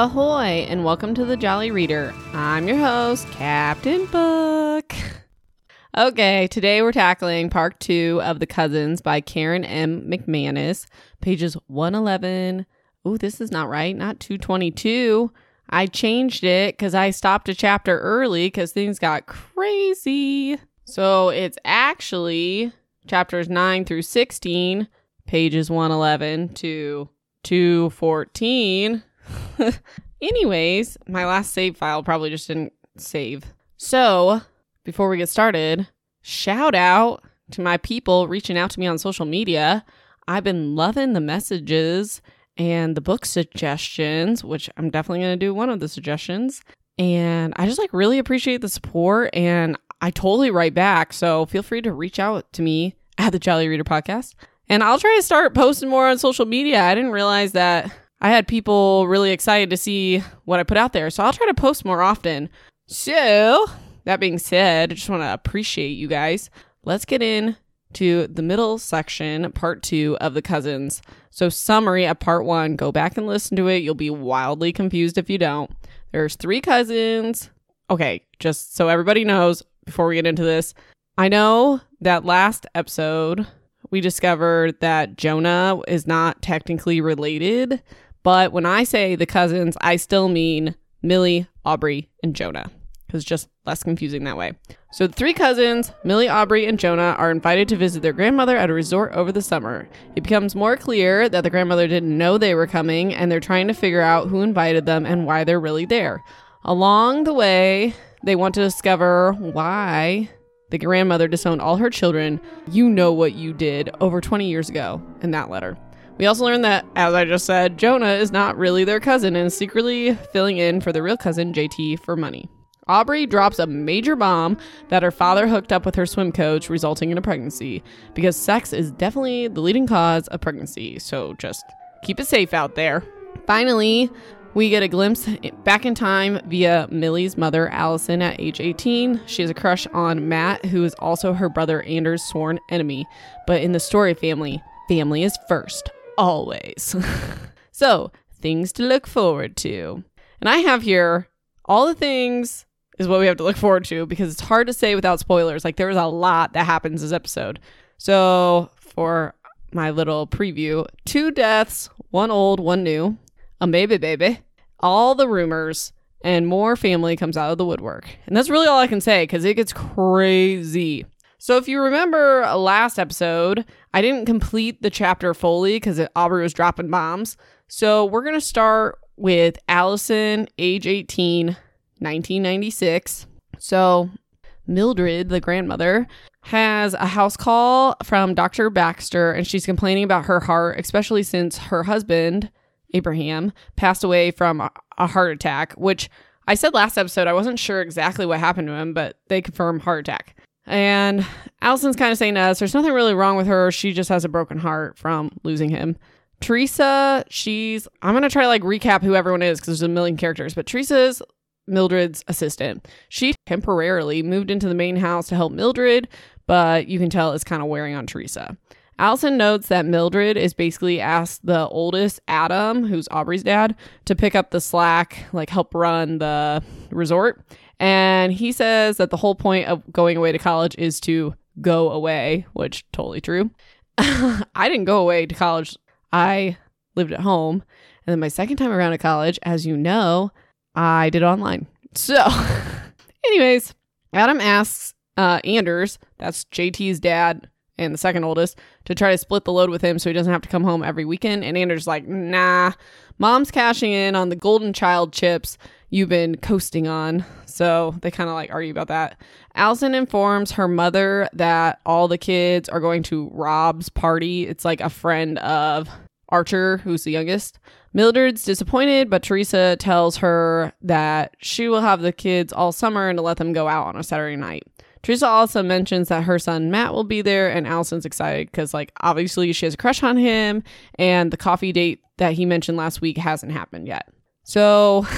Ahoy, and welcome to the Jolly Reader. I'm your host, Captain Book. Okay, today we're tackling part two of The Cousins by Karen M. McManus, pages 111. Oh, this is not right, not 222. I changed it because I stopped a chapter early because things got crazy. So it's actually chapters 9 through 16, pages 111 to 214. Anyways, my last save file probably just didn't save. So, before we get started, shout out to my people reaching out to me on social media. I've been loving the messages and the book suggestions, which I'm definitely going to do one of the suggestions. And I just like really appreciate the support and I totally write back. So feel free to reach out to me at the Jolly Reader podcast. And I'll try to start posting more on social media. I didn't realize that I had people really excited to see what I put out there. So I'll try to post more often. So, that being said, I just want to appreciate you guys. Let's get in to the middle section, part two of the cousins. So, summary of part one go back and listen to it. You'll be wildly confused if you don't. There's three cousins. Okay, just so everybody knows before we get into this, I know that last episode we discovered that Jonah is not technically related but when I say the cousins, I still mean Millie, Aubrey, and Jonah because just less confusing that way. So the three cousins, Millie, Aubrey, and Jonah, are invited to visit their grandmother at a resort over the summer. It becomes more clear that the grandmother didn't know they were coming, and they're trying to figure out who invited them and why they're really there. Along the way, they want to discover why the grandmother disowned all her children. You know what you did over 20 years ago in that letter. We also learned that, as I just said, Jonah is not really their cousin and is secretly filling in for the real cousin, JT, for money. Aubrey drops a major bomb that her father hooked up with her swim coach, resulting in a pregnancy, because sex is definitely the leading cause of pregnancy, so just keep it safe out there. Finally, we get a glimpse back in time via Millie's mother, Allison, at age 18. She has a crush on Matt, who is also her brother Anders' sworn enemy. But in the story family, family is first always. so, things to look forward to. And I have here all the things is what we have to look forward to because it's hard to say without spoilers. Like there is a lot that happens this episode. So, for my little preview, two deaths, one old, one new, a baby baby, all the rumors, and more family comes out of the woodwork. And that's really all I can say because it gets crazy. So, if you remember last episode, I didn't complete the chapter fully because Aubrey was dropping bombs. So, we're going to start with Allison, age 18, 1996. So, Mildred, the grandmother, has a house call from Dr. Baxter and she's complaining about her heart, especially since her husband, Abraham, passed away from a heart attack, which I said last episode I wasn't sure exactly what happened to him, but they confirm heart attack. And Allison's kind of saying to us, there's nothing really wrong with her. She just has a broken heart from losing him. Teresa, she's, I'm going to try to like recap who everyone is because there's a million characters, but Teresa's Mildred's assistant. She temporarily moved into the main house to help Mildred, but you can tell it's kind of wearing on Teresa. Allison notes that Mildred is basically asked the oldest, Adam, who's Aubrey's dad, to pick up the slack, like help run the resort. And he says that the whole point of going away to college is to go away, which totally true. I didn't go away to college. I lived at home. And then my second time around at college, as you know, I did online. So, anyways, Adam asks uh, Anders, that's JT's dad and the second oldest, to try to split the load with him so he doesn't have to come home every weekend. And Anders like, nah, mom's cashing in on the golden child chips you've been coasting on. So they kind of like argue about that. Allison informs her mother that all the kids are going to Rob's party. It's like a friend of Archer, who's the youngest. Mildred's disappointed, but Teresa tells her that she will have the kids all summer and to let them go out on a Saturday night. Teresa also mentions that her son Matt will be there, and Allison's excited because, like, obviously she has a crush on him, and the coffee date that he mentioned last week hasn't happened yet. So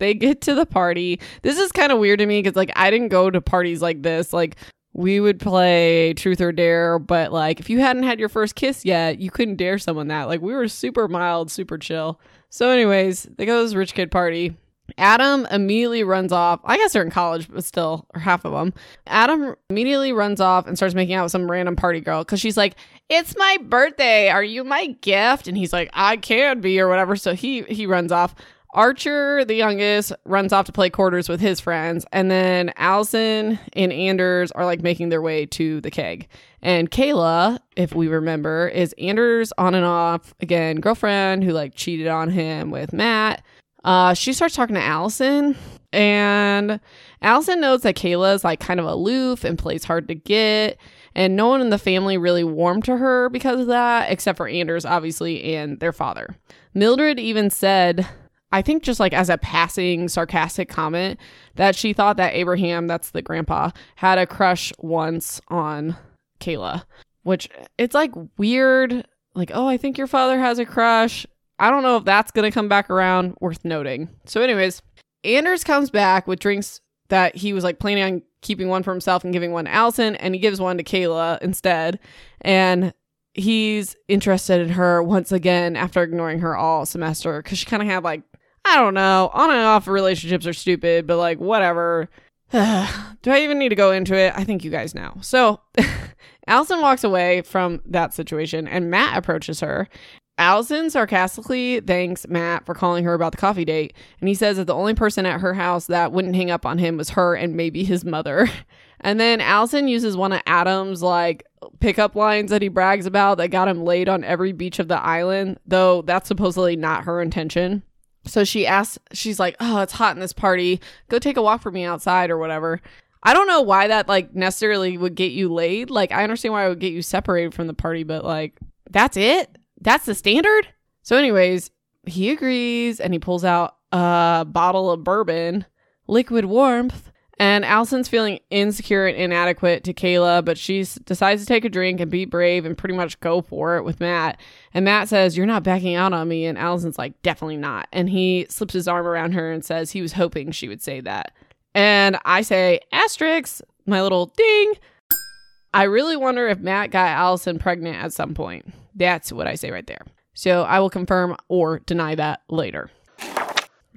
They get to the party. This is kind of weird to me because, like, I didn't go to parties like this. Like, we would play truth or dare, but like, if you hadn't had your first kiss yet, you couldn't dare someone that. Like, we were super mild, super chill. So, anyways, they go to this rich kid party. Adam immediately runs off. I guess they're in college, but still, or half of them. Adam immediately runs off and starts making out with some random party girl because she's like, "It's my birthday. Are you my gift?" And he's like, "I can be," or whatever. So he he runs off. Archer, the youngest, runs off to play quarters with his friends, and then Allison and Anders are like making their way to the keg. And Kayla, if we remember, is Anders on and off again girlfriend who like cheated on him with Matt. Uh, she starts talking to Allison, and Allison knows that Kayla is like kind of aloof and plays hard to get. And no one in the family really warmed to her because of that, except for Anders, obviously, and their father. Mildred even said I think just like as a passing sarcastic comment that she thought that Abraham, that's the grandpa, had a crush once on Kayla, which it's like weird. Like, oh, I think your father has a crush. I don't know if that's going to come back around. Worth noting. So, anyways, Anders comes back with drinks that he was like planning on keeping one for himself and giving one to Allison, and he gives one to Kayla instead. And he's interested in her once again after ignoring her all semester because she kind of had like I don't know. On and off relationships are stupid, but like, whatever. Do I even need to go into it? I think you guys know. So, Allison walks away from that situation and Matt approaches her. Allison sarcastically thanks Matt for calling her about the coffee date, and he says that the only person at her house that wouldn't hang up on him was her and maybe his mother. And then Allison uses one of Adam's like pickup lines that he brags about that got him laid on every beach of the island, though that's supposedly not her intention. So she asks, she's like, Oh, it's hot in this party. Go take a walk for me outside or whatever. I don't know why that like necessarily would get you laid. Like, I understand why it would get you separated from the party, but like, that's it? That's the standard? So, anyways, he agrees and he pulls out a bottle of bourbon, liquid warmth, and Allison's feeling insecure and inadequate to Kayla, but she decides to take a drink and be brave and pretty much go for it with Matt. And Matt says, You're not backing out on me. And Allison's like, Definitely not. And he slips his arm around her and says he was hoping she would say that. And I say, Asterisk, my little ding. I really wonder if Matt got Allison pregnant at some point. That's what I say right there. So I will confirm or deny that later.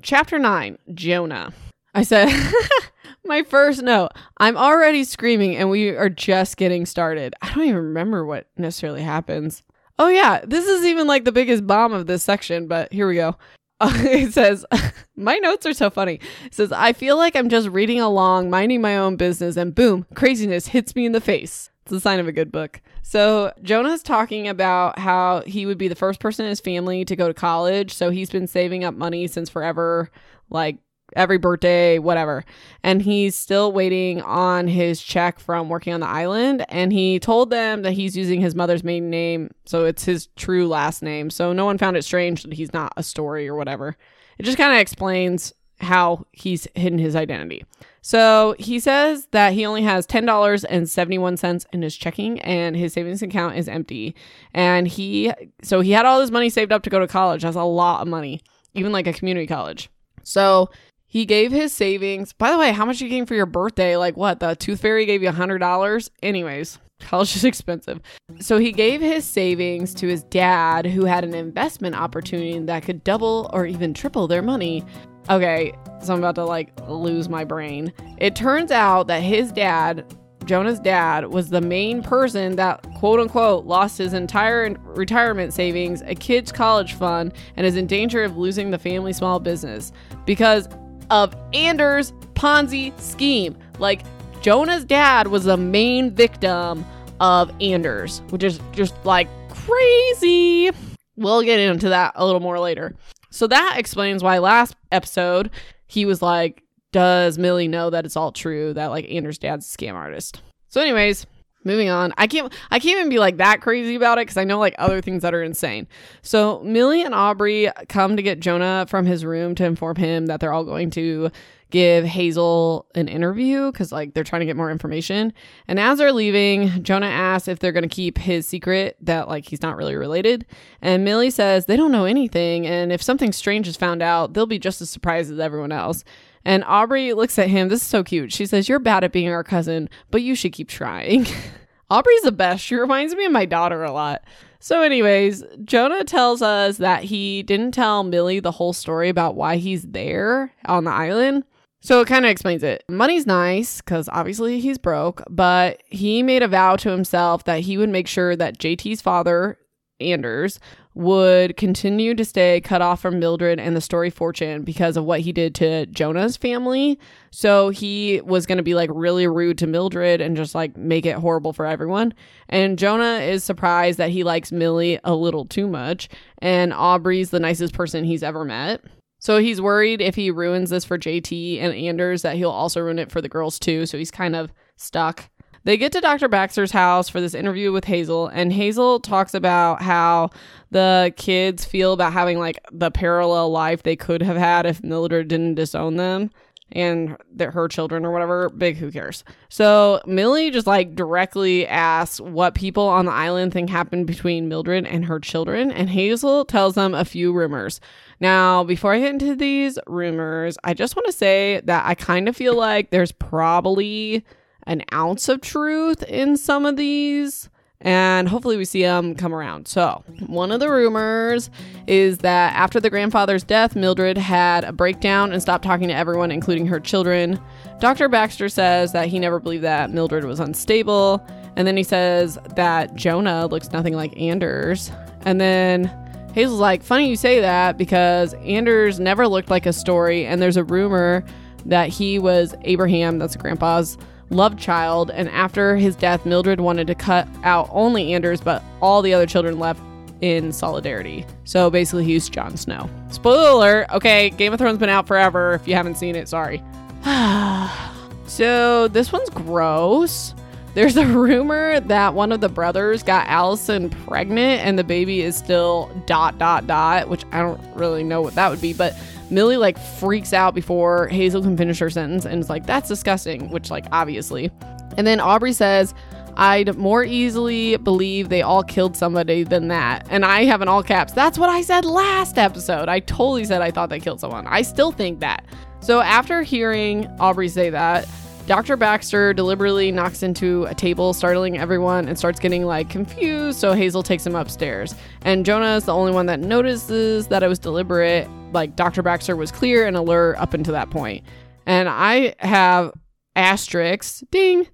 Chapter 9 Jonah. I said, My first note. I'm already screaming and we are just getting started. I don't even remember what necessarily happens. Oh, yeah. This is even like the biggest bomb of this section, but here we go. it says, My notes are so funny. It says, I feel like I'm just reading along, minding my own business, and boom, craziness hits me in the face. It's a sign of a good book. So, Jonah's talking about how he would be the first person in his family to go to college. So, he's been saving up money since forever, like every birthday, whatever. And he's still waiting on his check from working on the island. And he told them that he's using his mother's maiden name. So it's his true last name. So no one found it strange that he's not a story or whatever. It just kind of explains how he's hidden his identity. So he says that he only has $10.71 in his checking and his savings account is empty. And he, so he had all his money saved up to go to college. That's a lot of money, even like a community college. So he gave his savings. By the way, how much you getting for your birthday? Like what? The Tooth Fairy gave you a hundred dollars. Anyways, college is expensive. So he gave his savings to his dad, who had an investment opportunity that could double or even triple their money. Okay, so I'm about to like lose my brain. It turns out that his dad, Jonah's dad, was the main person that quote unquote lost his entire retirement savings, a kid's college fund, and is in danger of losing the family small business because of Anders' Ponzi scheme. Like, Jonah's dad was the main victim of Anders, which is just like crazy. We'll get into that a little more later. So that explains why last episode he was like, Does Millie know that it's all true that like Anders' dad's a scam artist? So, anyways, moving on i can't i can't even be like that crazy about it because i know like other things that are insane so millie and aubrey come to get jonah from his room to inform him that they're all going to give hazel an interview because like they're trying to get more information and as they're leaving jonah asks if they're going to keep his secret that like he's not really related and millie says they don't know anything and if something strange is found out they'll be just as surprised as everyone else and Aubrey looks at him. This is so cute. She says, You're bad at being our cousin, but you should keep trying. Aubrey's the best. She reminds me of my daughter a lot. So, anyways, Jonah tells us that he didn't tell Millie the whole story about why he's there on the island. So it kind of explains it. Money's nice because obviously he's broke, but he made a vow to himself that he would make sure that JT's father, Anders, would continue to stay cut off from Mildred and the story fortune because of what he did to Jonah's family. So he was going to be like really rude to Mildred and just like make it horrible for everyone. And Jonah is surprised that he likes Millie a little too much. And Aubrey's the nicest person he's ever met. So he's worried if he ruins this for JT and Anders that he'll also ruin it for the girls too. So he's kind of stuck. They get to Dr. Baxter's house for this interview with Hazel, and Hazel talks about how the kids feel about having like the parallel life they could have had if Mildred didn't disown them and her children or whatever. Big who cares. So Millie just like directly asks what people on the island think happened between Mildred and her children, and Hazel tells them a few rumors. Now, before I get into these rumors, I just want to say that I kind of feel like there's probably an ounce of truth in some of these and hopefully we see them come around. So, one of the rumors is that after the grandfather's death, Mildred had a breakdown and stopped talking to everyone, including her children. Dr. Baxter says that he never believed that Mildred was unstable. And then he says that Jonah looks nothing like Anders. And then Hazel's like, funny you say that because Anders never looked like a story. And there's a rumor that he was Abraham, that's grandpa's love child, and after his death, Mildred wanted to cut out only Anders, but all the other children left in solidarity. So basically, he's Jon Snow. Spoiler Okay, Game of Thrones been out forever. If you haven't seen it, sorry. so this one's gross. There's a rumor that one of the brothers got Allison pregnant and the baby is still dot dot dot, which I don't really know what that would be, but Millie like freaks out before Hazel can finish her sentence and is like, that's disgusting, which like obviously. And then Aubrey says, I'd more easily believe they all killed somebody than that. And I have an all caps. That's what I said last episode. I totally said I thought they killed someone. I still think that. So after hearing Aubrey say that, Dr. Baxter deliberately knocks into a table, startling everyone, and starts getting like confused. So Hazel takes him upstairs. And Jonah is the only one that notices that it was deliberate. Like Dr. Baxter was clear and alert up until that point. And I have asterisks. Ding.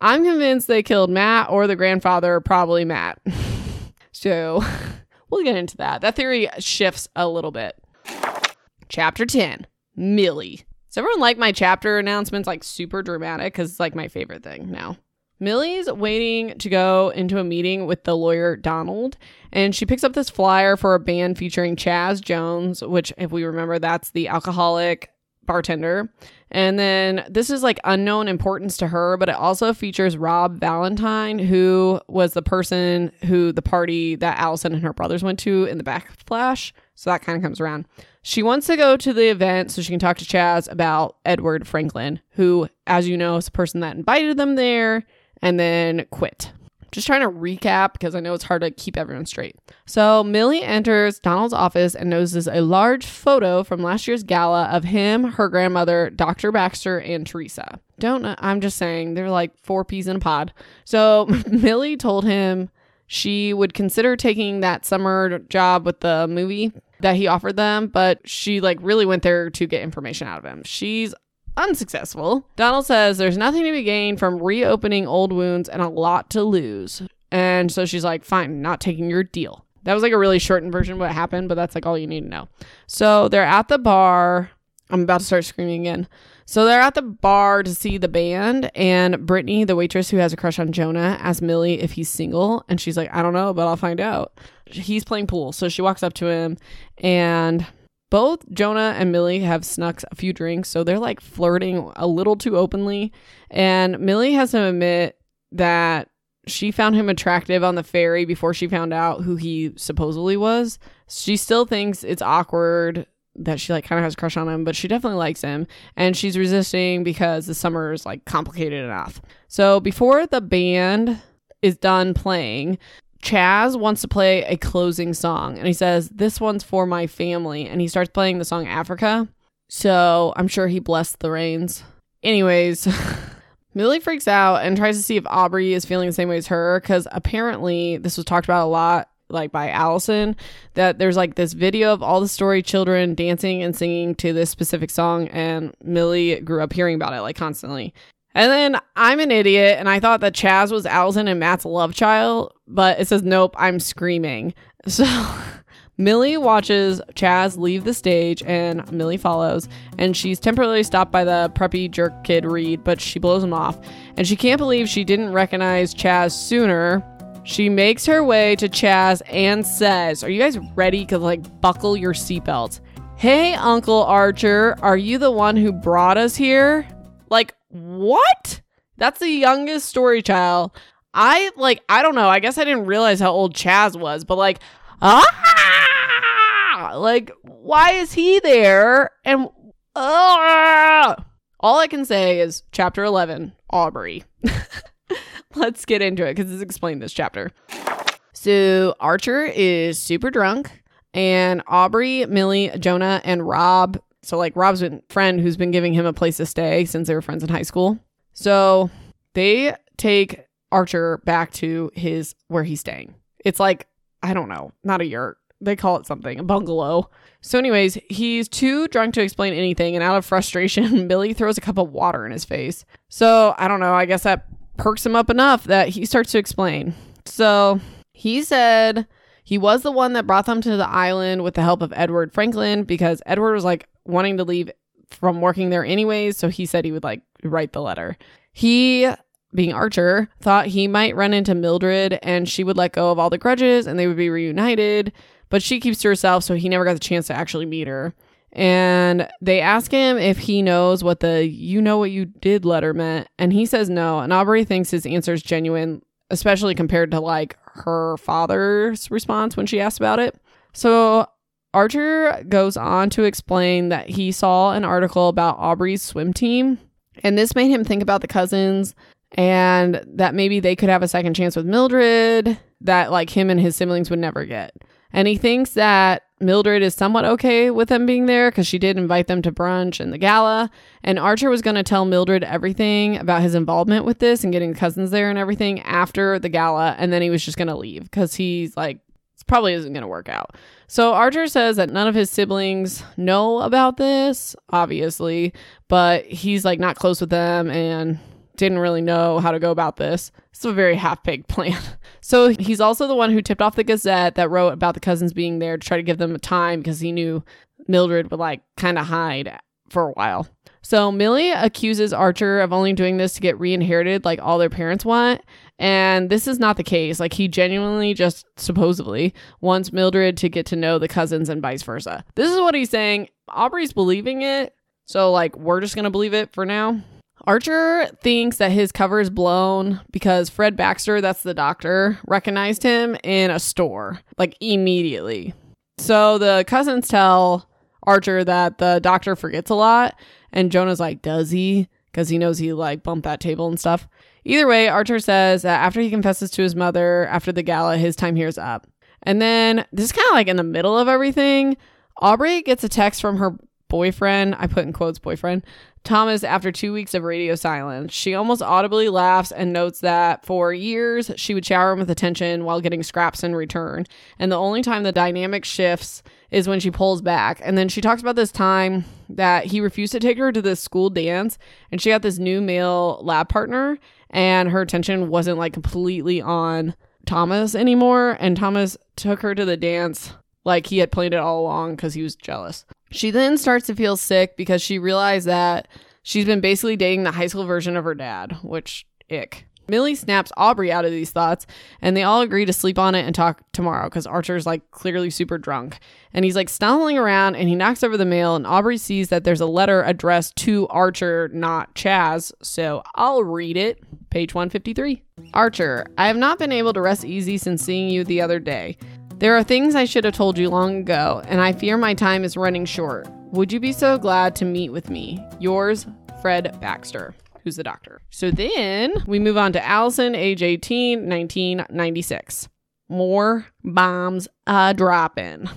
I'm convinced they killed Matt or the grandfather, probably Matt. so we'll get into that. That theory shifts a little bit. Chapter 10 Millie. Does everyone like my chapter announcements like super dramatic? Because it's like my favorite thing now. Millie's waiting to go into a meeting with the lawyer Donald, and she picks up this flyer for a band featuring Chaz Jones, which, if we remember, that's the alcoholic bartender. And then this is like unknown importance to her, but it also features Rob Valentine, who was the person who the party that Allison and her brothers went to in the backflash. So that kind of comes around. She wants to go to the event so she can talk to Chaz about Edward Franklin, who, as you know, is the person that invited them there and then quit. Just trying to recap because I know it's hard to keep everyone straight. So Millie enters Donald's office and notices a large photo from last year's gala of him, her grandmother, Dr. Baxter, and Teresa. Don't. I'm just saying they're like four peas in a pod. So Millie told him she would consider taking that summer job with the movie that he offered them, but she like really went there to get information out of him. She's unsuccessful. Donald says there's nothing to be gained from reopening old wounds and a lot to lose. And so she's like, fine, not taking your deal. That was like a really shortened version of what happened, but that's like all you need to know. So they're at the bar. I'm about to start screaming again. So they're at the bar to see the band, and Brittany, the waitress who has a crush on Jonah, asks Millie if he's single, and she's like, I don't know, but I'll find out. He's playing pool, so she walks up to him, and both Jonah and Millie have snuck a few drinks, so they're like flirting a little too openly. And Millie has to admit that she found him attractive on the ferry before she found out who he supposedly was. She still thinks it's awkward that she like kind of has a crush on him, but she definitely likes him and she's resisting because the summer is like complicated enough. So before the band is done playing, Chaz wants to play a closing song and he says, This one's for my family. And he starts playing the song Africa. So I'm sure he blessed the rains. Anyways, Millie freaks out and tries to see if Aubrey is feeling the same way as her because apparently this was talked about a lot like by Allison that there's like this video of all the story children dancing and singing to this specific song and Millie grew up hearing about it like constantly. And then I'm an idiot and I thought that Chaz was Allison and Matt's love child, but it says nope, I'm screaming. So Millie watches Chaz leave the stage and Millie follows, and she's temporarily stopped by the preppy jerk kid Reed, but she blows him off. And she can't believe she didn't recognize Chaz sooner she makes her way to Chaz and says, Are you guys ready? Because, like, buckle your seatbelts. Hey, Uncle Archer, are you the one who brought us here? Like, what? That's the youngest story child. I, like, I don't know. I guess I didn't realize how old Chaz was, but, like, ah! Like, why is he there? And, ah! All I can say is chapter 11, Aubrey. let's get into it because it's explained this chapter. So Archer is super drunk, and Aubrey, Millie, Jonah, and Rob. So like Rob's been friend who's been giving him a place to stay since they were friends in high school. So they take Archer back to his where he's staying. It's like I don't know, not a yurt. They call it something, a bungalow. So, anyways, he's too drunk to explain anything, and out of frustration, Millie throws a cup of water in his face. So, I don't know. I guess that perks him up enough that he starts to explain. So he said he was the one that brought them to the island with the help of Edward Franklin because Edward was like wanting to leave from working there anyways. So he said he would like write the letter. He, being Archer, thought he might run into Mildred and she would let go of all the grudges and they would be reunited. But she keeps to herself, so he never got the chance to actually meet her and they ask him if he knows what the you know what you did letter meant. And he says no. And aubrey thinks his answer is genuine especially compared to like her father's response when she asked about it. So archer goes on to explain that he saw an article about aubrey's swim team. And this made him think about the cousins and that maybe they could have a second chance with mildred that like him and his siblings would never get. And he thinks that Mildred is somewhat okay with them being there because she did invite them to brunch and the gala. And Archer was going to tell Mildred everything about his involvement with this and getting cousins there and everything after the gala. And then he was just going to leave because he's like, it probably isn't going to work out. So Archer says that none of his siblings know about this, obviously, but he's like not close with them and didn't really know how to go about this. It's a very half baked plan. So he's also the one who tipped off the Gazette that wrote about the cousins being there to try to give them time because he knew Mildred would like kind of hide for a while. So Millie accuses Archer of only doing this to get re-inherited like all their parents want. And this is not the case. Like he genuinely just supposedly wants Mildred to get to know the cousins and vice versa. This is what he's saying. Aubrey's believing it. So like we're just going to believe it for now. Archer thinks that his cover is blown because Fred Baxter, that's the doctor, recognized him in a store, like immediately. So the cousins tell Archer that the doctor forgets a lot, and Jonah's like, Does he? Because he knows he like bumped that table and stuff. Either way, Archer says that after he confesses to his mother after the gala, his time here is up. And then this is kind of like in the middle of everything. Aubrey gets a text from her boyfriend, I put in quotes boyfriend, Thomas after two weeks of radio silence. She almost audibly laughs and notes that for years she would shower him with attention while getting scraps in return. And the only time the dynamic shifts is when she pulls back. And then she talks about this time that he refused to take her to this school dance and she got this new male lab partner and her attention wasn't like completely on Thomas anymore. And Thomas took her to the dance like he had planned it all along because he was jealous. She then starts to feel sick because she realized that she's been basically dating the high school version of her dad, which ick. Millie snaps Aubrey out of these thoughts, and they all agree to sleep on it and talk tomorrow because Archer's like clearly super drunk. And he's like stumbling around and he knocks over the mail, and Aubrey sees that there's a letter addressed to Archer, not Chaz. So I'll read it. Page 153. Archer, I have not been able to rest easy since seeing you the other day. There are things I should have told you long ago, and I fear my time is running short. Would you be so glad to meet with me? Yours, Fred Baxter, who's the doctor. So then we move on to Allison, age 18, 1996. More bombs a dropping.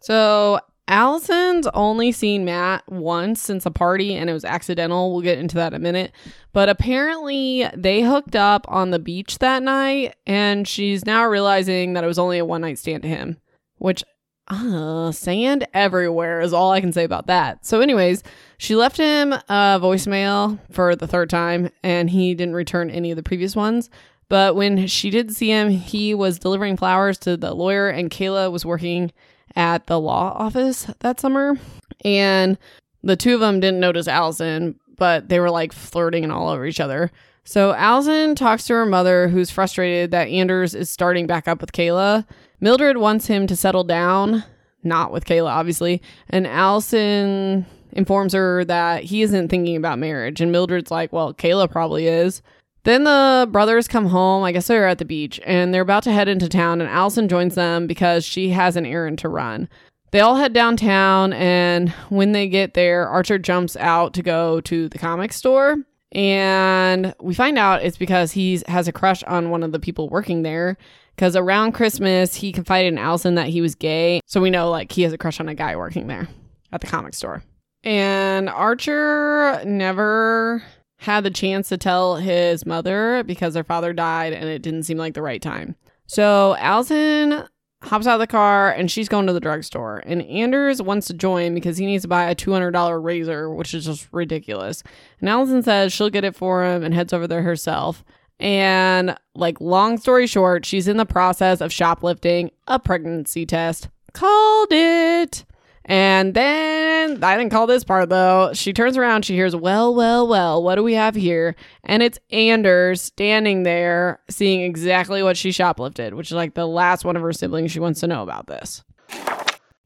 So Allison's only seen Matt once since a party and it was accidental. We'll get into that in a minute. But apparently they hooked up on the beach that night and she's now realizing that it was only a one night stand to him, which uh, sand everywhere is all I can say about that. So, anyways, she left him a voicemail for the third time and he didn't return any of the previous ones. But when she did see him, he was delivering flowers to the lawyer, and Kayla was working at the law office that summer. And the two of them didn't notice Allison, but they were like flirting and all over each other. So Allison talks to her mother, who's frustrated that Anders is starting back up with Kayla. Mildred wants him to settle down, not with Kayla, obviously. And Allison informs her that he isn't thinking about marriage. And Mildred's like, well, Kayla probably is. Then the brothers come home. I guess they're at the beach and they're about to head into town. And Allison joins them because she has an errand to run. They all head downtown. And when they get there, Archer jumps out to go to the comic store. And we find out it's because he has a crush on one of the people working there. Because around Christmas, he confided in Allison that he was gay. So we know like he has a crush on a guy working there at the comic store. And Archer never had the chance to tell his mother because their father died and it didn't seem like the right time. So Allison hops out of the car and she's going to the drugstore. And Anders wants to join because he needs to buy a $200 razor, which is just ridiculous. And Allison says she'll get it for him and heads over there herself. And, like, long story short, she's in the process of shoplifting a pregnancy test. Called it. And then I didn't call this part though. She turns around, she hears, Well, well, well, what do we have here? And it's Anders standing there seeing exactly what she shoplifted, which is like the last one of her siblings she wants to know about this.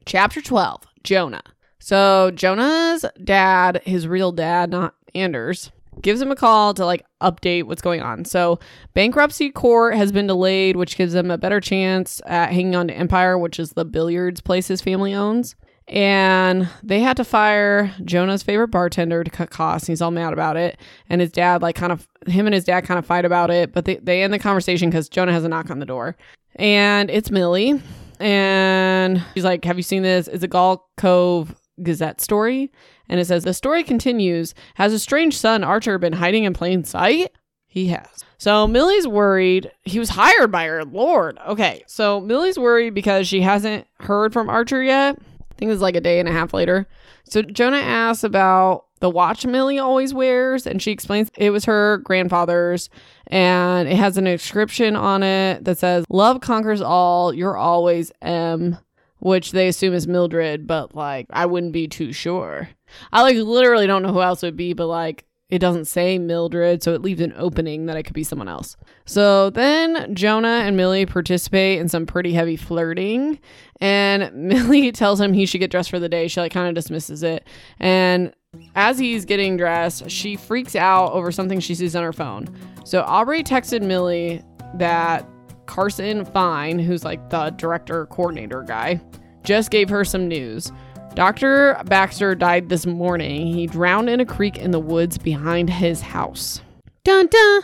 Chapter 12 Jonah. So Jonah's dad, his real dad, not Anders, gives him a call to like update what's going on. So, bankruptcy court has been delayed, which gives them a better chance at hanging on to Empire, which is the billiards place his family owns and they had to fire Jonah's favorite bartender to cut costs. He's all mad about it, and his dad like kind of him and his dad kind of fight about it, but they they end the conversation because Jonah has a knock on the door, and it's Millie, and she's like, "Have you seen this? It's a Gull Cove Gazette story." And it says the story continues. Has a strange son, Archer, been hiding in plain sight? He has. So Millie's worried. He was hired by her. Lord. Okay. So Millie's worried because she hasn't heard from Archer yet think it was like a day and a half later. So Jonah asks about the watch Millie always wears, and she explains it was her grandfather's, and it has an inscription on it that says, Love conquers all, you're always M, which they assume is Mildred, but like, I wouldn't be too sure. I like literally don't know who else it would be, but like, it doesn't say Mildred, so it leaves an opening that it could be someone else. So then Jonah and Millie participate in some pretty heavy flirting, and Millie tells him he should get dressed for the day. She like kind of dismisses it, and as he's getting dressed, she freaks out over something she sees on her phone. So Aubrey texted Millie that Carson Fine, who's like the director coordinator guy, just gave her some news. Dr. Baxter died this morning. He drowned in a creek in the woods behind his house. Dun dun!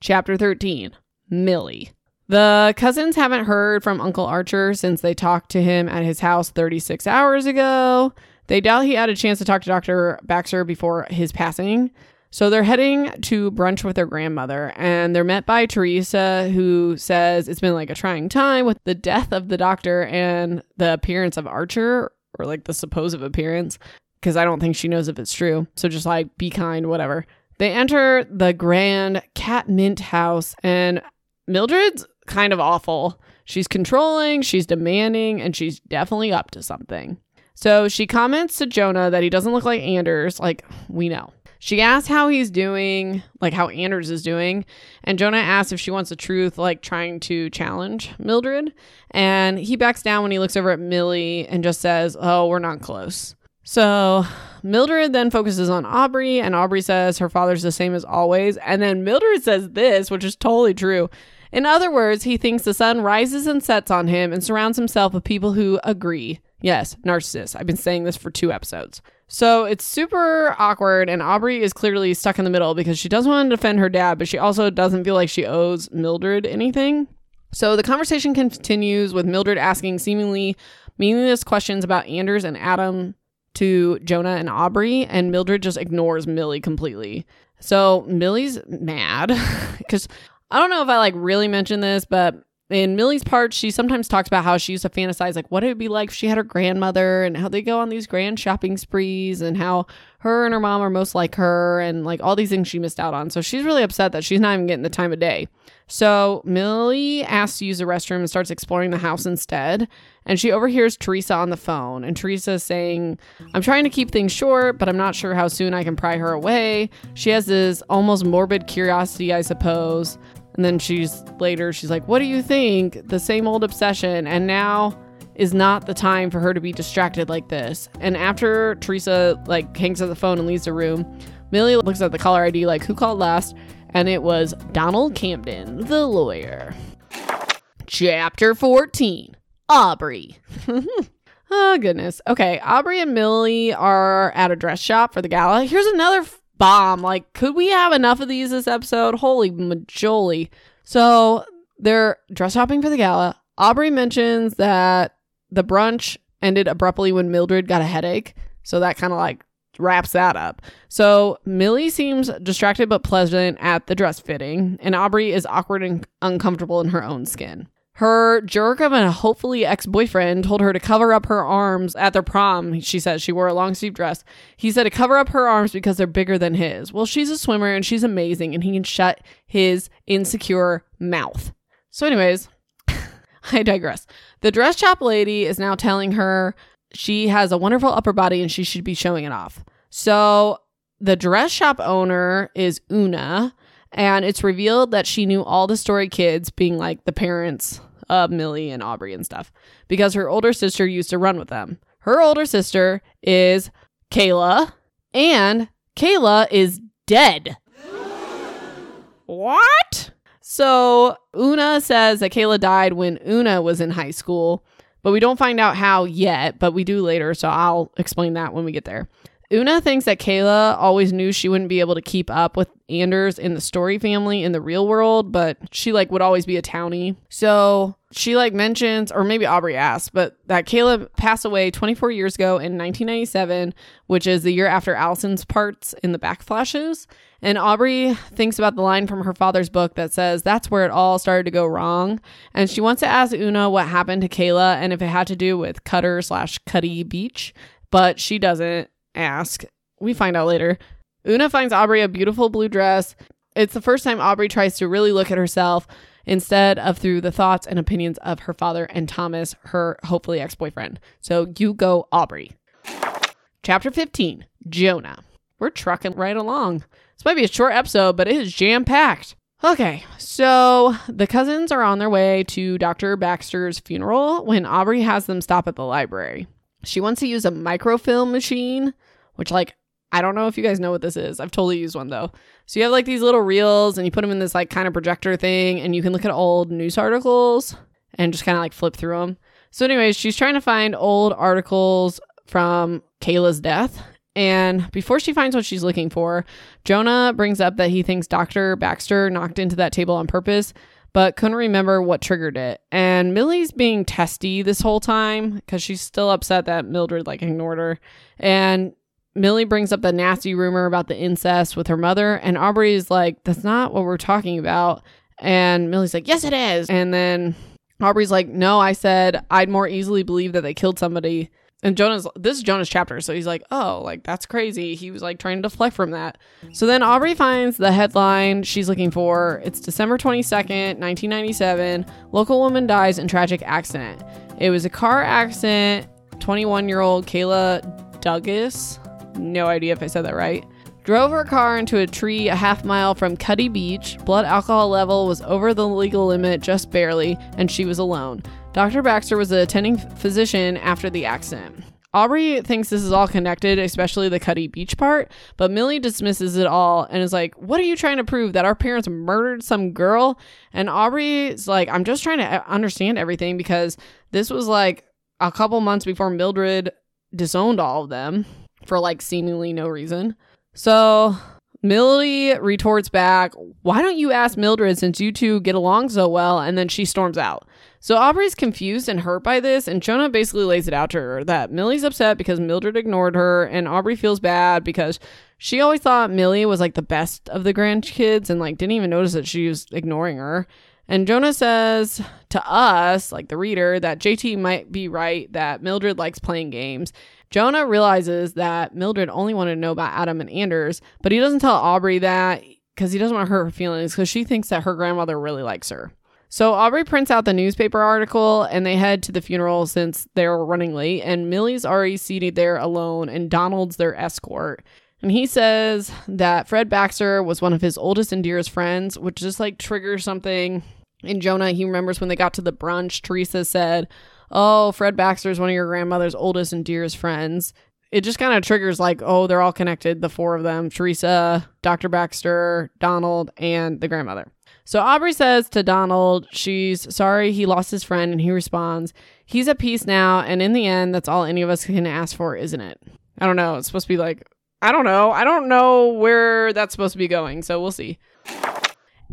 Chapter 13 Millie. The cousins haven't heard from Uncle Archer since they talked to him at his house 36 hours ago. They doubt he had a chance to talk to Dr. Baxter before his passing. So they're heading to brunch with their grandmother, and they're met by Teresa, who says it's been like a trying time with the death of the doctor and the appearance of Archer, or like the supposed appearance, because I don't think she knows if it's true. So just like be kind, whatever. They enter the grand Catmint house, and Mildred's kind of awful. She's controlling, she's demanding, and she's definitely up to something. So she comments to Jonah that he doesn't look like Anders, like we know. She asks how he's doing, like how Anders is doing, and Jonah asks if she wants the truth, like trying to challenge Mildred. And he backs down when he looks over at Millie and just says, Oh, we're not close. So Mildred then focuses on Aubrey, and Aubrey says her father's the same as always. And then Mildred says this, which is totally true. In other words, he thinks the sun rises and sets on him and surrounds himself with people who agree. Yes, narcissist. I've been saying this for two episodes. So it's super awkward, and Aubrey is clearly stuck in the middle because she doesn't want to defend her dad, but she also doesn't feel like she owes Mildred anything. So the conversation continues with Mildred asking seemingly meaningless questions about Anders and Adam to Jonah and Aubrey, and Mildred just ignores Millie completely. So Millie's mad because I don't know if I like really mentioned this, but in Millie's part, she sometimes talks about how she used to fantasize like what it would be like if she had her grandmother and how they go on these grand shopping sprees and how her and her mom are most like her and like all these things she missed out on. So she's really upset that she's not even getting the time of day. So Millie asks to use the restroom and starts exploring the house instead. And she overhears Teresa on the phone. And Teresa is saying, I'm trying to keep things short, but I'm not sure how soon I can pry her away. She has this almost morbid curiosity, I suppose. And then she's later, she's like, What do you think? The same old obsession. And now is not the time for her to be distracted like this. And after Teresa like hangs up the phone and leaves the room, Millie looks at the caller ID like who called last, and it was Donald Camden, the lawyer. Chapter 14 Aubrey. oh, goodness. Okay, Aubrey and Millie are at a dress shop for the gala. Here's another bomb. Like, could we have enough of these this episode? Holy majoli. So they're dress shopping for the gala. Aubrey mentions that the brunch ended abruptly when Mildred got a headache. So that kind of like wraps that up. So Millie seems distracted but pleasant at the dress fitting, and Aubrey is awkward and uncomfortable in her own skin. Her jerk of a hopefully ex boyfriend told her to cover up her arms at their prom. She said she wore a long sleeve dress. He said to cover up her arms because they're bigger than his. Well, she's a swimmer and she's amazing, and he can shut his insecure mouth. So, anyways, I digress. The dress shop lady is now telling her she has a wonderful upper body and she should be showing it off. So the dress shop owner is Una, and it's revealed that she knew all the story kids, being like the parents of Millie and Aubrey and stuff, because her older sister used to run with them. Her older sister is Kayla, and Kayla is dead. what? So Una says that Kayla died when Una was in high school, but we don't find out how yet, but we do later, so I'll explain that when we get there. Una thinks that Kayla always knew she wouldn't be able to keep up with Anders in the story family in the real world, but she like would always be a townie. So she like mentions, or maybe Aubrey asked, but that Kayla passed away 24 years ago in 1997, which is the year after Allison's parts in the backflashes. And Aubrey thinks about the line from her father's book that says that's where it all started to go wrong. And she wants to ask Una what happened to Kayla and if it had to do with Cutter slash Cuddy Beach, but she doesn't ask. We find out later. Una finds Aubrey a beautiful blue dress. It's the first time Aubrey tries to really look at herself instead of through the thoughts and opinions of her father and Thomas, her hopefully ex boyfriend. So you go, Aubrey. Chapter 15 Jonah. We're trucking right along. This might be a short episode, but it is jam packed. Okay, so the cousins are on their way to Dr. Baxter's funeral when Aubrey has them stop at the library. She wants to use a microfilm machine, which, like, I don't know if you guys know what this is. I've totally used one though. So you have like these little reels and you put them in this like kind of projector thing and you can look at old news articles and just kind of like flip through them. So, anyways, she's trying to find old articles from Kayla's death and before she finds what she's looking for, Jonah brings up that he thinks Dr. Baxter knocked into that table on purpose, but couldn't remember what triggered it. And Millie's being testy this whole time because she's still upset that Mildred like ignored her. And Millie brings up the nasty rumor about the incest with her mother, and Aubrey's like, That's not what we're talking about. And Millie's like, Yes, it is. And then Aubrey's like, No, I said I'd more easily believe that they killed somebody and Jonah's this is Jonah's chapter, so he's like, "Oh, like that's crazy." He was like trying to deflect from that. So then Aubrey finds the headline she's looking for. It's December 22nd, 1997. Local woman dies in tragic accident. It was a car accident. 21-year-old Kayla Douglas, no idea if I said that right, drove her car into a tree a half mile from Cuddy Beach. Blood alcohol level was over the legal limit just barely, and she was alone. Dr. Baxter was the attending physician after the accident. Aubrey thinks this is all connected, especially the Cuddy Beach part, but Millie dismisses it all and is like, What are you trying to prove? That our parents murdered some girl? And Aubrey's like, I'm just trying to uh, understand everything because this was like a couple months before Mildred disowned all of them for like seemingly no reason. So Millie retorts back, Why don't you ask Mildred since you two get along so well? And then she storms out. So Aubrey's confused and hurt by this, and Jonah basically lays it out to her that Millie's upset because Mildred ignored her, and Aubrey feels bad because she always thought Millie was like the best of the grandkids and like didn't even notice that she was ignoring her. And Jonah says to us, like the reader, that JT might be right that Mildred likes playing games. Jonah realizes that Mildred only wanted to know about Adam and Anders, but he doesn't tell Aubrey that because he doesn't want to hurt her feelings because she thinks that her grandmother really likes her. So Aubrey prints out the newspaper article and they head to the funeral since they're running late. And Milly's already seated there alone, and Donald's their escort. And he says that Fred Baxter was one of his oldest and dearest friends, which just like triggers something in Jonah, he remembers when they got to the brunch, Teresa said, Oh, Fred Baxter is one of your grandmother's oldest and dearest friends. It just kind of triggers like, oh, they're all connected, the four of them Teresa, Dr. Baxter, Donald, and the grandmother. So Aubrey says to Donald, she's sorry he lost his friend, and he responds, he's at peace now, and in the end, that's all any of us can ask for, isn't it? I don't know. It's supposed to be like, I don't know. I don't know where that's supposed to be going, so we'll see.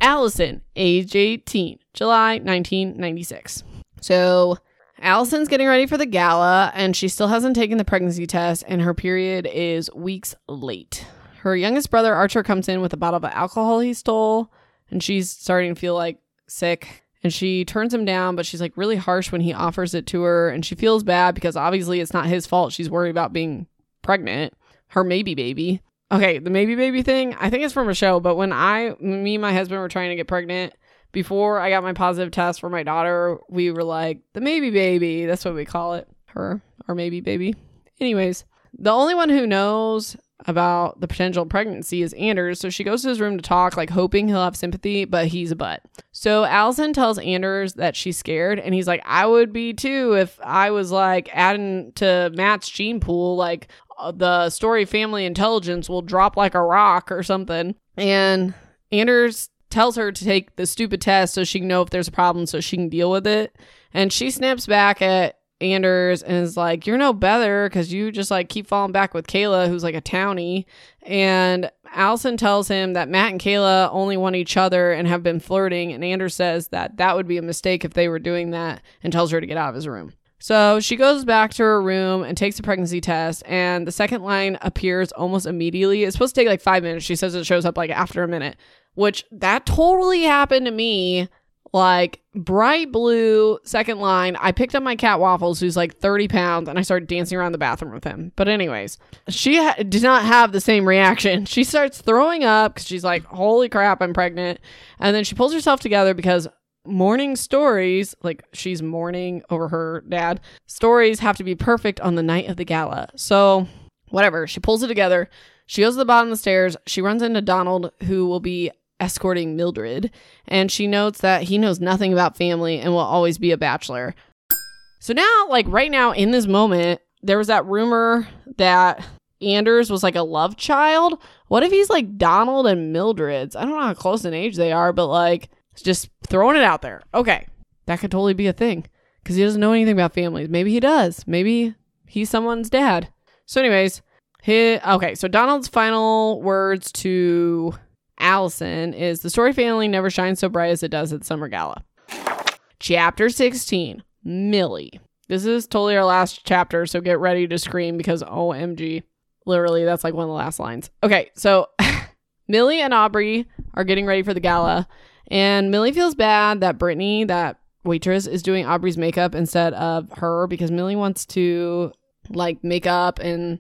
Allison, age 18, July 1996. So Allison's getting ready for the gala and she still hasn't taken the pregnancy test and her period is weeks late. Her youngest brother Archer comes in with a bottle of alcohol he stole and she's starting to feel like sick and she turns him down but she's like really harsh when he offers it to her and she feels bad because obviously it's not his fault. She's worried about being pregnant, her maybe baby okay, the maybe baby thing, I think it's from a show, but when I, me and my husband were trying to get pregnant, before I got my positive test for my daughter, we were like, the maybe baby. That's what we call it. Her, or maybe baby. Anyways, the only one who knows about the potential pregnancy is Anders. So she goes to his room to talk, like hoping he'll have sympathy, but he's a butt. So Allison tells Anders that she's scared, and he's like, I would be too if I was like adding to Matt's gene pool. Like, uh, the Story family intelligence will drop like a rock or something. And Anders tells her to take the stupid test so she can know if there's a problem so she can deal with it. And she snaps back at Anders and is like, You're no better because you just like keep falling back with Kayla, who's like a townie. And Allison tells him that Matt and Kayla only want each other and have been flirting. And Anders says that that would be a mistake if they were doing that and tells her to get out of his room. So she goes back to her room and takes a pregnancy test, and the second line appears almost immediately. It's supposed to take like five minutes. She says it shows up like after a minute, which that totally happened to me. Like bright blue second line. I picked up my cat Waffles, who's like 30 pounds, and I started dancing around the bathroom with him. But, anyways, she ha- did not have the same reaction. She starts throwing up because she's like, holy crap, I'm pregnant. And then she pulls herself together because morning stories, like she's mourning over her dad, stories have to be perfect on the night of the gala. So, whatever, she pulls it together. She goes to the bottom of the stairs. She runs into Donald, who will be escorting Mildred, and she notes that he knows nothing about family and will always be a bachelor. So now, like right now in this moment, there was that rumor that Anders was like a love child. What if he's like Donald and Mildred's? I don't know how close in age they are, but like just throwing it out there. Okay. That could totally be a thing because he doesn't know anything about families. Maybe he does. Maybe he's someone's dad. So, anyways, he, okay. So, Donald's final words to Allison is the Story family never shines so bright as it does at Summer Gala. Chapter 16 Milly. This is totally our last chapter, so get ready to scream because OMG. Literally, that's like one of the last lines. Okay, so Milly and Aubrey are getting ready for the gala, and Milly feels bad that Brittany, that waitress, is doing Aubrey's makeup instead of her because Milly wants to like make up and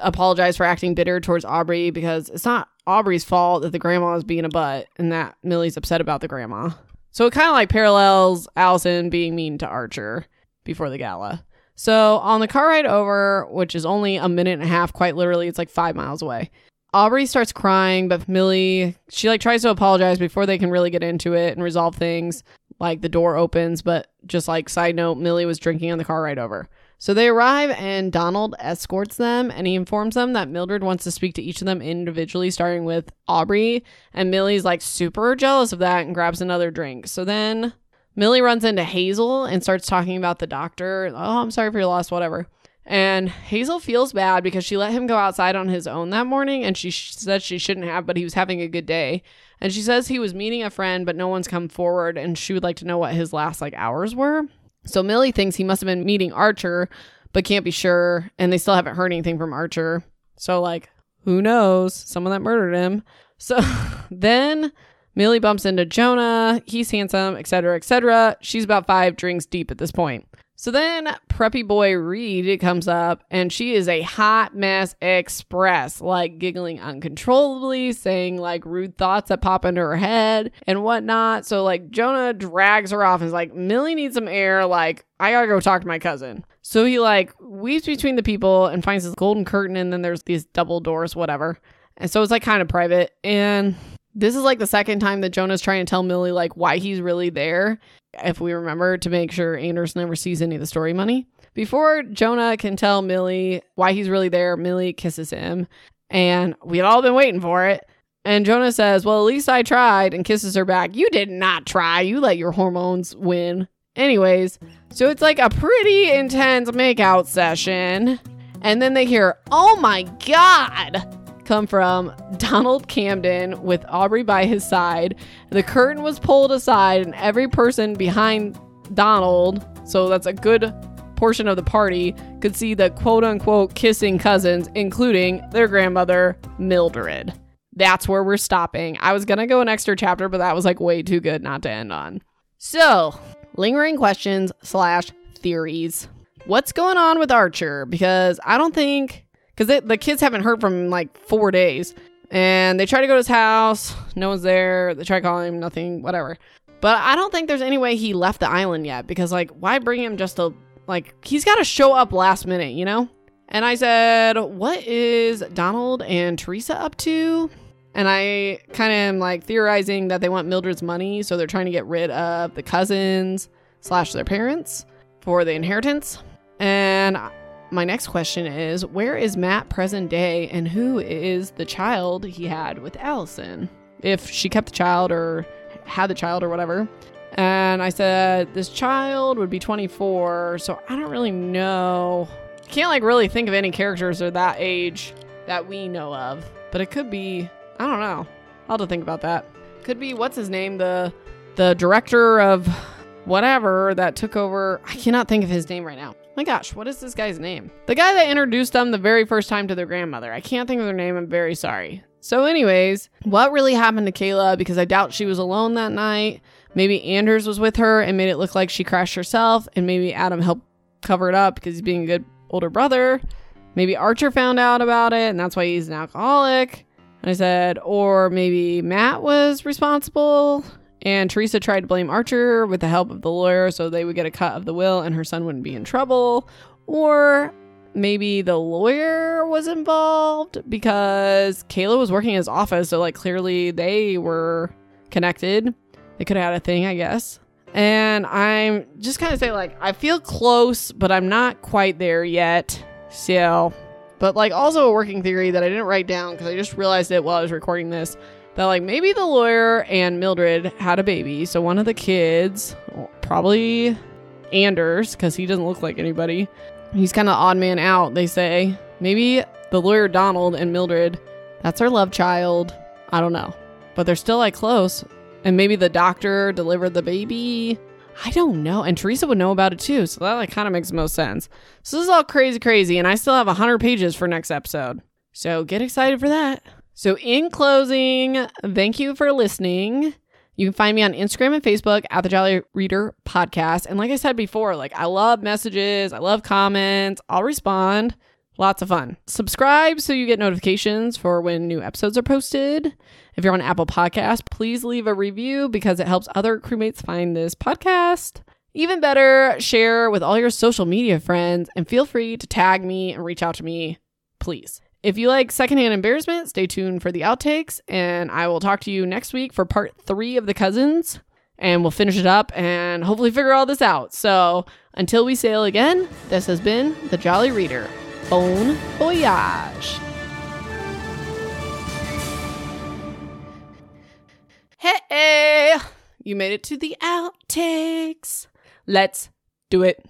apologize for acting bitter towards Aubrey because it's not Aubrey's fault that the grandma is being a butt and that Milly's upset about the grandma. So it kind of like parallels Allison being mean to Archer before the gala. So on the car ride over, which is only a minute and a half, quite literally, it's like five miles away. Aubrey starts crying, but Milly, she like tries to apologize before they can really get into it and resolve things. Like the door opens, but just like side note, Milly was drinking on the car ride over. So they arrive and Donald escorts them and he informs them that Mildred wants to speak to each of them individually, starting with Aubrey. And Milly's like super jealous of that and grabs another drink. So then Milly runs into Hazel and starts talking about the doctor. Oh, I'm sorry for your loss, whatever. And Hazel feels bad because she let him go outside on his own that morning and she sh- said she shouldn't have, but he was having a good day. And she says he was meeting a friend, but no one's come forward and she would like to know what his last like hours were. So Milly thinks he must have been meeting Archer, but can't be sure. And they still haven't heard anything from Archer. So, like, who knows? Someone that murdered him. So then Milly bumps into Jonah. He's handsome, etc., etc. She's about five drinks deep at this point. So then preppy boy Reed comes up and she is a hot mess express, like giggling uncontrollably, saying like rude thoughts that pop into her head and whatnot. So like Jonah drags her off and is like, Milly needs some air. Like, I gotta go talk to my cousin. So he like weaves between the people and finds this golden curtain and then there's these double doors, whatever. And so it's like kind of private. And this is like the second time that Jonah's trying to tell Milly like why he's really there if we remember to make sure Anders never sees any of the Story money. Before Jonah can tell Milly why he's really there, Milly kisses him. And we've all been waiting for it. And Jonah says, Well, at least I tried, and kisses her back. You did not try. You let your hormones win. Anyways, so it's like a pretty intense makeout session. And then they hear, Oh my God! Come from Donald Camden with Aubrey by his side. The curtain was pulled aside, and every person behind Donald, so that's a good portion of the party, could see the quote unquote kissing cousins, including their grandmother, Mildred. That's where we're stopping. I was gonna go an extra chapter, but that was like way too good not to end on. So, lingering questions slash theories. What's going on with Archer? Because I don't think because the kids haven't heard from him like four days. And they try to go to his house. No one's there. They try calling him, nothing, whatever. But I don't think there's any way he left the island yet because, like, why bring him just to, like, he's got to show up last minute, you know? And I said, What is Donald and Teresa up to? And I kind of am like theorizing that they want Mildred's money, so they're trying to get rid of the cousins slash their parents for the inheritance. And my next question is where is Matt present day and who is the child he had with Allison? If she kept the child or had the child or whatever. And I said, this child would be 24, so I don't really know. Can't like really think of any characters or that age that we know of. But it could be, I don't know. I'll have to think about that. Could be what's his name? The the director of whatever that took over. I cannot think of his name right now. My gosh, what is this guy's name? The guy that introduced them the very first time to their grandmother. I can't think of their name. I'm very sorry. So, anyways, what really happened to Kayla? Because I doubt she was alone that night. Maybe Anders was with her and made it look like she crashed herself, and maybe Adam helped cover it up because he's being a good older brother. Maybe Archer found out about it, and that's why he's an alcoholic. And I said, or maybe Matt was responsible. And Teresa tried to blame Archer with the help of the lawyer so they would get a cut of the will and her son wouldn't be in trouble. Or maybe the lawyer was involved because Kayla was working in his office, so like clearly they were connected. They could have had a thing, I guess. And I'm just kind of saying, like, I feel close, but I'm not quite there yet. So, but like, also a working theory that I didn't write down because I just realized it while I was recording this that like maybe the lawyer and Mildred had a baby. So one of the kids, probably Anders, because he doesn't look like anybody. He's kind of odd man out, they say. Maybe the lawyer Donald and Mildred, that's her love child. I don't know. But they're still like close. And maybe the doctor delivered the baby. I don't know. And Teresa would know about it too. So that like kind of makes the most sense. So this is all crazy, crazy. And I still have 100 pages for next episode. So get excited for that. So, in closing, thank you for listening. You can find me on Instagram and Facebook at the Jolly Reader Podcast. And like I said before, like I love messages, I love comments, I'll respond. Lots of fun. Subscribe so you get notifications for when new episodes are posted. If you're on Apple Podcast, please leave a review because it helps other crewmates find this podcast. Even better, share with all your social media friends and feel free to tag me and reach out to me, please. If you like secondhand embarrassment, stay tuned for the outtakes, and I will talk to you next week for part three of the cousins, and we'll finish it up and hopefully figure all this out. So until we sail again, this has been the Jolly Reader. Bon voyage. Hey, you made it to the outtakes. Let's do it.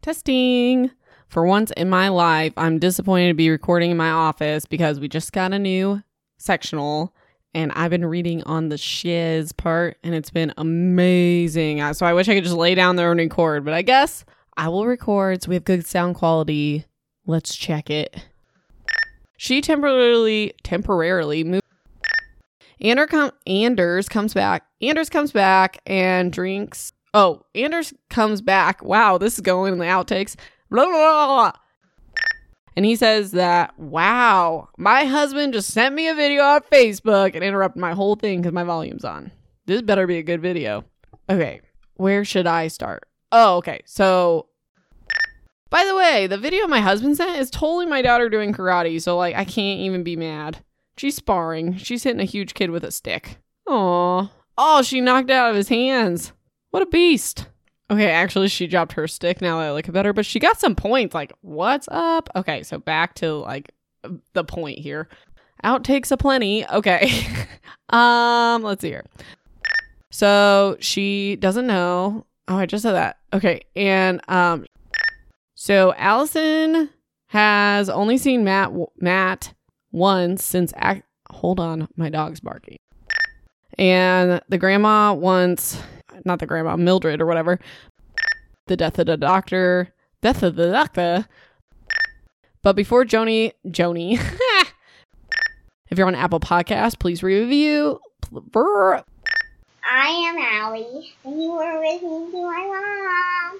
Testing. For once in my life, I'm disappointed to be recording in my office because we just got a new sectional and I've been reading on the shiz part and it's been amazing. So I wish I could just lay down there and record, but I guess I will record so we have good sound quality. Let's check it. She temporarily temporarily moved Ander com- Anders comes back. Anders comes back and drinks. Oh, Anders comes back. Wow, this is going in the outtakes. Blah, blah, blah, blah. And he says that, wow, my husband just sent me a video on Facebook and interrupted my whole thing because my volume's on. This better be a good video. Okay, where should I start? Oh, okay. So, by the way, the video my husband sent is totally my daughter doing karate. So, like, I can't even be mad. She's sparring. She's hitting a huge kid with a stick. Aw. Oh, she knocked out of his hands. What a beast. Okay, actually, she dropped her stick now that I look at better, but she got some points. Like, what's up? Okay, so back to like the point here. Outtakes aplenty. Okay. um, let's see here. So she doesn't know. Oh, I just said that. Okay, and um, so Allison has only seen Matt Matt once since. Ac- Hold on, my dog's barking. And the grandma once, not the grandma, Mildred or whatever, the death of the doctor, death of the doctor. But before Joni, Joni, if you're on Apple Podcast, please review. I am Allie, and you are listening to my